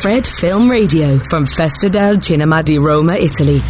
Fred Film Radio from Festa del Cinema di Roma, Italy.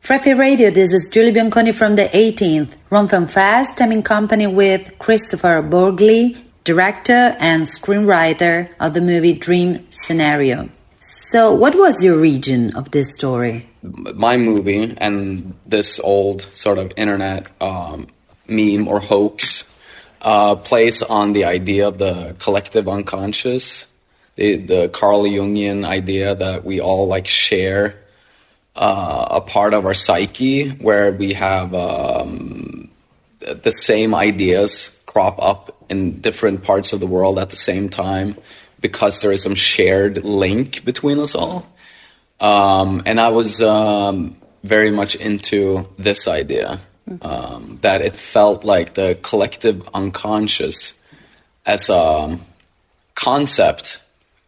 Frefe Radio, this is Julie Bianconi from the 18th Rome Film Fest. I'm in company with Kristoffer Borgli, director and screenwriter of the movie Dream Scenario. So, what was the origin of this story? My movie and this old sort of internet um, meme or hoax uh, plays on the idea of the collective unconscious, the, the Carl Jungian idea that we all like share uh, a part of our psyche where we have um, the same ideas crop up in different parts of the world at the same time because there is some shared link between us all. Um, and I was um, very much into this idea um, that it felt like the collective unconscious as a concept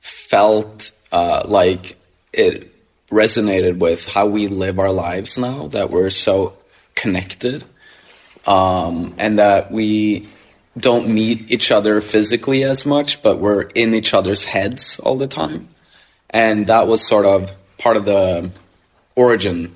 felt uh, like it resonated with how we live our lives now that we're so connected um, and that we don't meet each other physically as much but we're in each other's heads all the time and that was sort of part of the origin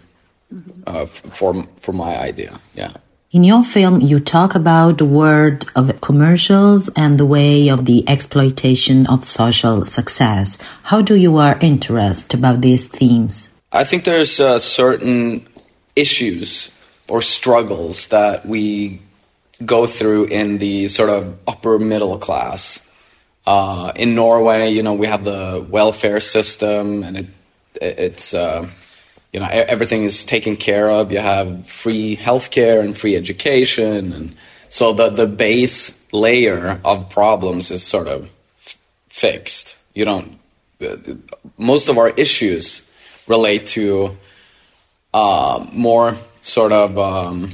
uh, for for my idea. Yeah. In your film, you talk about the world of commercials and the way of the exploitation of social success. How do you are interested about these themes? I think there's uh, certain issues or struggles that we go through in the sort of upper middle class. Uh, in Norway, you know, we have the welfare system, and it, it's uh, you know everything is taken care of. You have free healthcare and free education, and so the the base layer of problems is sort of f- fixed. You don't. Uh, most of our issues relate to uh, more sort of um,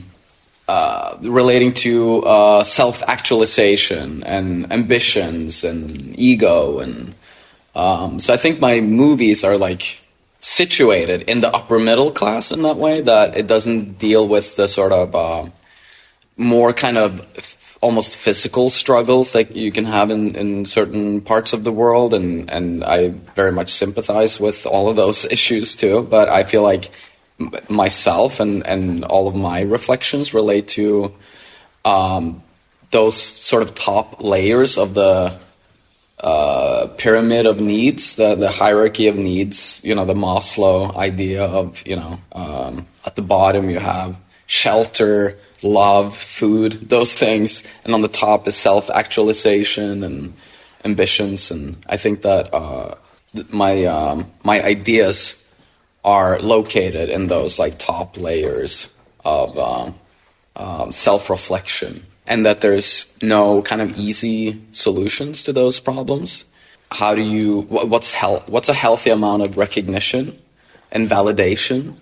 uh, relating to uh, self actualization and ambitions and ego and um, so I think my movies are like situated in the upper middle class in that way that it doesn't deal with the sort of uh, more kind of f- almost physical struggles that you can have in, in certain parts of the world. And and I very much sympathize with all of those issues too. But I feel like m- myself and and all of my reflections relate to um, those sort of top layers of the uh, pyramid of needs, the, the hierarchy of needs, you know, the Maslow idea of, you know, um, at the bottom you have shelter, love, food, those things. And on the top is self actualization and ambitions. And I think that uh, my, um, my ideas are located in those like top layers of um, um self reflection and that there's no kind of easy solutions to those problems. How do you what's health, what's a healthy amount of recognition and validation?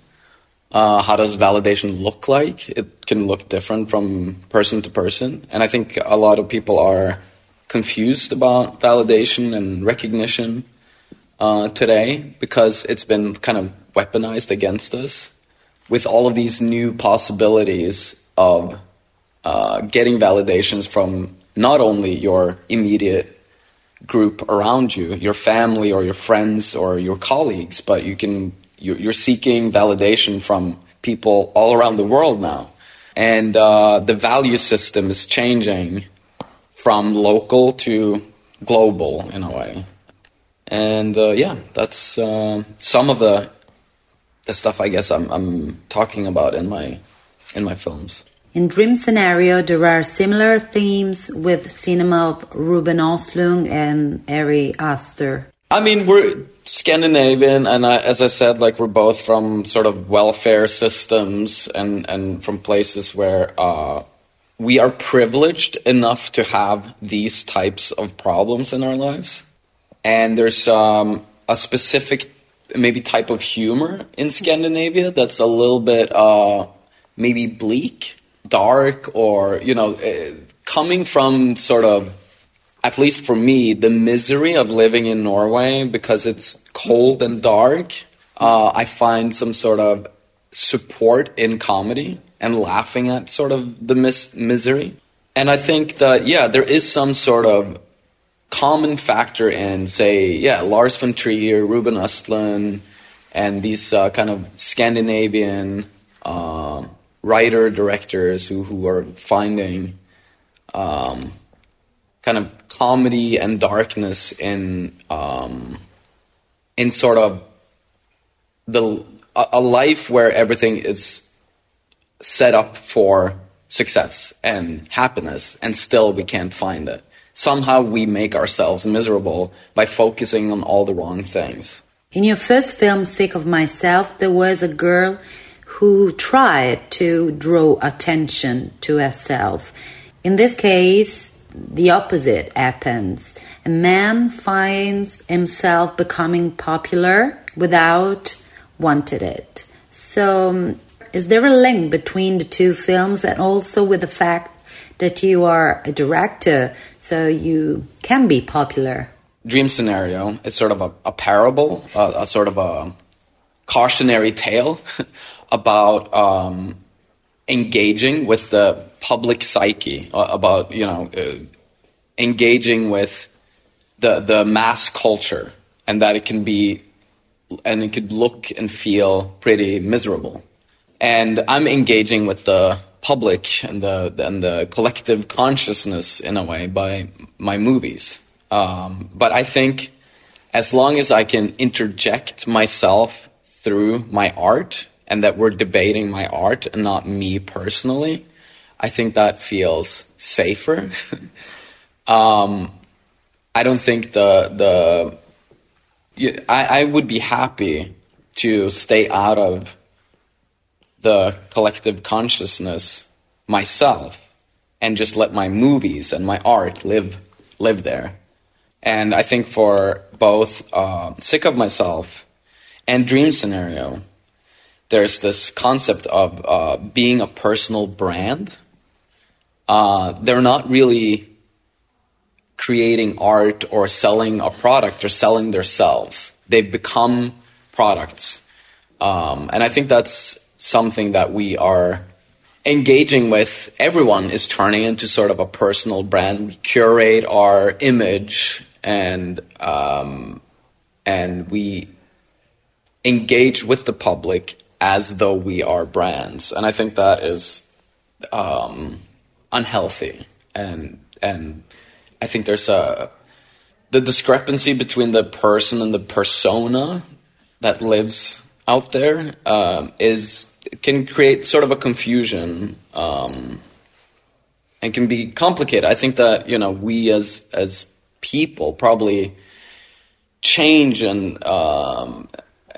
Uh, how does validation look like? It can look different from person to person, and I think a lot of people are confused about validation and recognition uh, today because it's been kind of weaponized against us with all of these new possibilities of uh, getting validations from not only your immediate group around you, your family or your friends or your colleagues, but you can you're, seeking validation from people all around the world now, and uh, the value system is changing from local to global in a way. And uh, yeah, that's uh, some of the the stuff I guess I'm, I'm talking about in my in my films. In Dream Scenario, there are similar themes with cinema of Ruben Östlund and Ari Aster. I mean, we're Scandinavian, and I, as I said, like we're both from sort of welfare systems and and from places where uh, we are privileged enough to have these types of problems in our lives. And there's um, a specific, maybe type of humor in Scandinavia that's a little bit uh, maybe bleak dark or you know uh, coming from sort of at least for me the misery of living in norway because it's cold and dark uh, i find some sort of support in comedy and laughing at sort of the mis- misery. And i think that yeah there is some sort of common factor in, say, yeah, Lars von Trier, Ruben Östlund, and these uh, kind of Scandinavian uh, writer directors who, who are finding um, kind of comedy and darkness in um, in sort of the a, a life where everything is set up for success and happiness, and still we can't find it. Somehow we make ourselves miserable by focusing on all the wrong things. In your first film, Sick of Myself, there was a girl who tried to draw attention to herself. In this case, the opposite happens. A man finds himself becoming popular without wanted it. So, um, is there a link between the two films and also with the fact that you are a director, so you can be popular? Dream Scenario is sort of a, a parable, a, a, sort of a cautionary tale about um, engaging with the public psyche, uh, about you know uh, engaging with the the mass culture, and that it can be and it could look and feel pretty miserable. And I'm engaging with the public and the and the collective consciousness in a way by my movies. Um, but I think as long as I can interject myself through my art and that we're debating my art and not me personally, I think that feels safer. um, I don't think the the I, I would be happy to stay out of the collective consciousness myself and just let my movies and my art live live there. And I think for both uh, Sick of Myself and Dream Scenario, there's this concept of uh, being a personal brand. Uh, they're not really creating art or selling a product, they're selling themselves. They've become products. Um, and I think that's something that we are engaging with. Everyone is turning into sort of a personal brand. We curate our image and um, and we engage with the public as though we are brands. And I think that is um, unhealthy and and I think there's a the discrepancy between the person and the persona that lives out there um, is can create sort of a confusion um, and can be complicated. I think that you know we as as people probably change and um,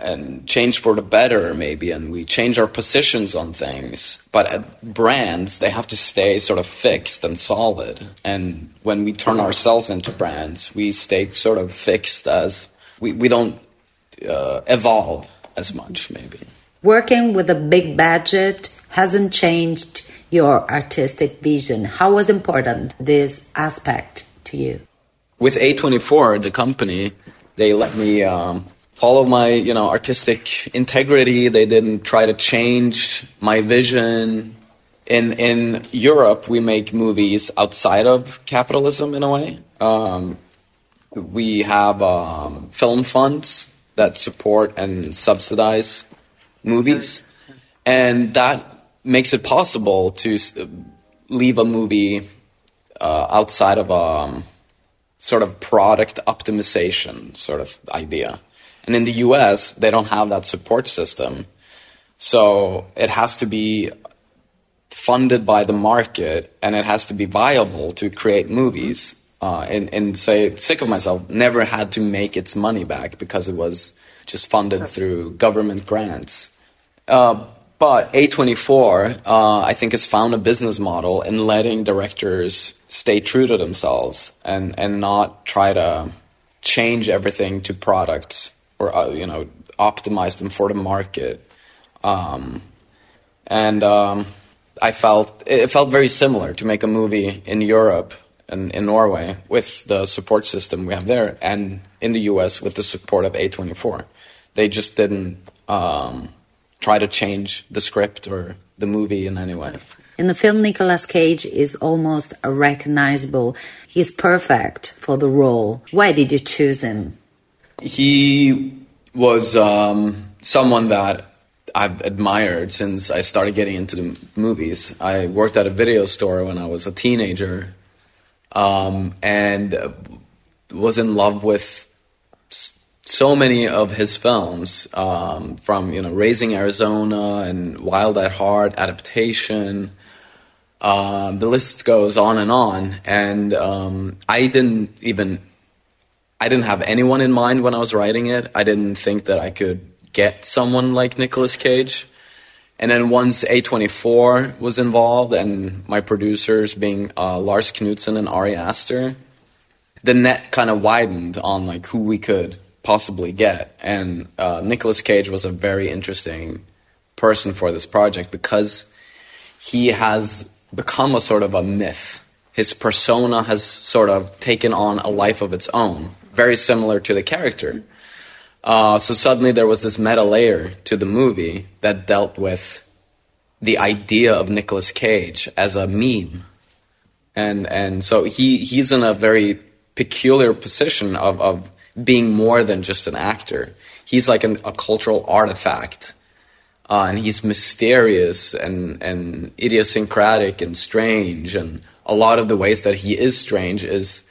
and change for the better maybe and we change our positions on things. But brands they have to stay sort of fixed and solid. And when we turn ourselves into brands we stay sort of fixed as we, we don't uh, evolve as much maybe. Working with a big budget hasn't changed your artistic vision. How was important this aspect to you? With a24 the company they let me um, follow my you know artistic integrity. They didn't try to change my vision. In in Europe, we make movies outside of capitalism in a way. Um, we have um, film funds that support and subsidize movies, and that makes it possible to leave a movie uh, outside of a um, sort of product optimization sort of idea. And in the US, they don't have that support system. So it has to be funded by the market and it has to be viable to create movies. Uh, and, and say, Sick of Myself never had to make its money back because it was just funded through government grants. Uh, but A24, uh, I think, has found a business model in letting directors stay true to themselves and, and not try to change everything to products or uh, you know optimize them for the market. Um, and um, I felt it felt very similar to make a movie in Europe and in Norway with the support system we have there, and in the US with the support of A24. They just didn't um, try to change the script or the movie in any way. In the film, Nicolas Cage is almost recognizable. He's perfect for the role. Why did you choose him? He was um, someone that I've admired since I started getting into the movies. I worked at a video store when I was a teenager, um, and was in love with so many of his films, um, from you know Raising Arizona and Wild at Heart, adaptation. Um, the list goes on and on, and um, I didn't even I didn't have anyone in mind when I was writing it. I didn't think that I could get someone like Nicolas Cage. And then once A24 was involved, and my producers being uh, Lars Knudsen and Ari Aster, the net kind of widened on like who we could possibly get. And uh, Nicolas Cage was a very interesting person for this project because he has become a sort of a myth. His persona has sort of taken on a life of its own, very similar to the character. Uh, so suddenly there was this meta layer to the movie that dealt with the idea of Nicolas Cage as a meme, and and so he he's in a very peculiar position of of being more than just an actor. He's like an, a cultural artifact, uh, and he's mysterious and and idiosyncratic and strange. And a lot of the ways that he is strange is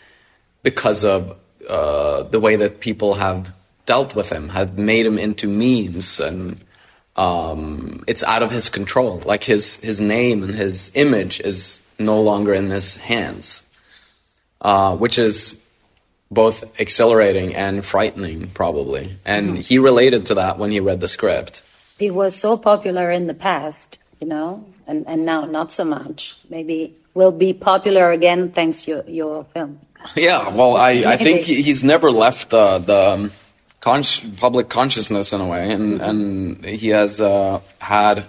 because of uh, the way that people have dealt with him, have made him into memes, and um, it's out of his control. Like his his name and his image is no longer in his hands, uh, which is both exhilarating and frightening, probably. And mm-hmm. he related to that when he read the script. He was so popular in the past, you know, and, and now not so much. Maybe will be popular again thanks to your, your film. Yeah, well, I, I think he's never left the, the um, con- public consciousness in a way, and, mm-hmm. and he has uh, had.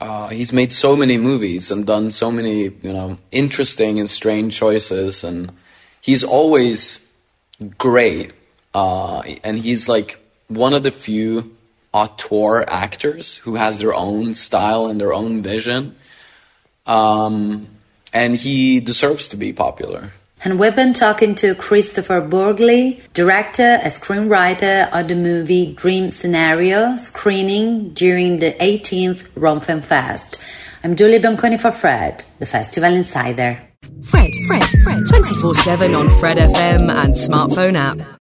Uh, he's made so many movies and done so many, you know, interesting and strange choices, and he's always great, uh, and he's like one of the few auteur actors who has their own style and their own vision. Um, and he deserves to be popular. And we've been talking to Kristoffer Borgli, director and screenwriter of the movie Dream Scenario, screening during the 18th Rome Film Fest. I'm Julie Bianconi for Fred, the Festival Insider. Fred, Fred, Fred, 24 7 on Fred FM and smartphone app.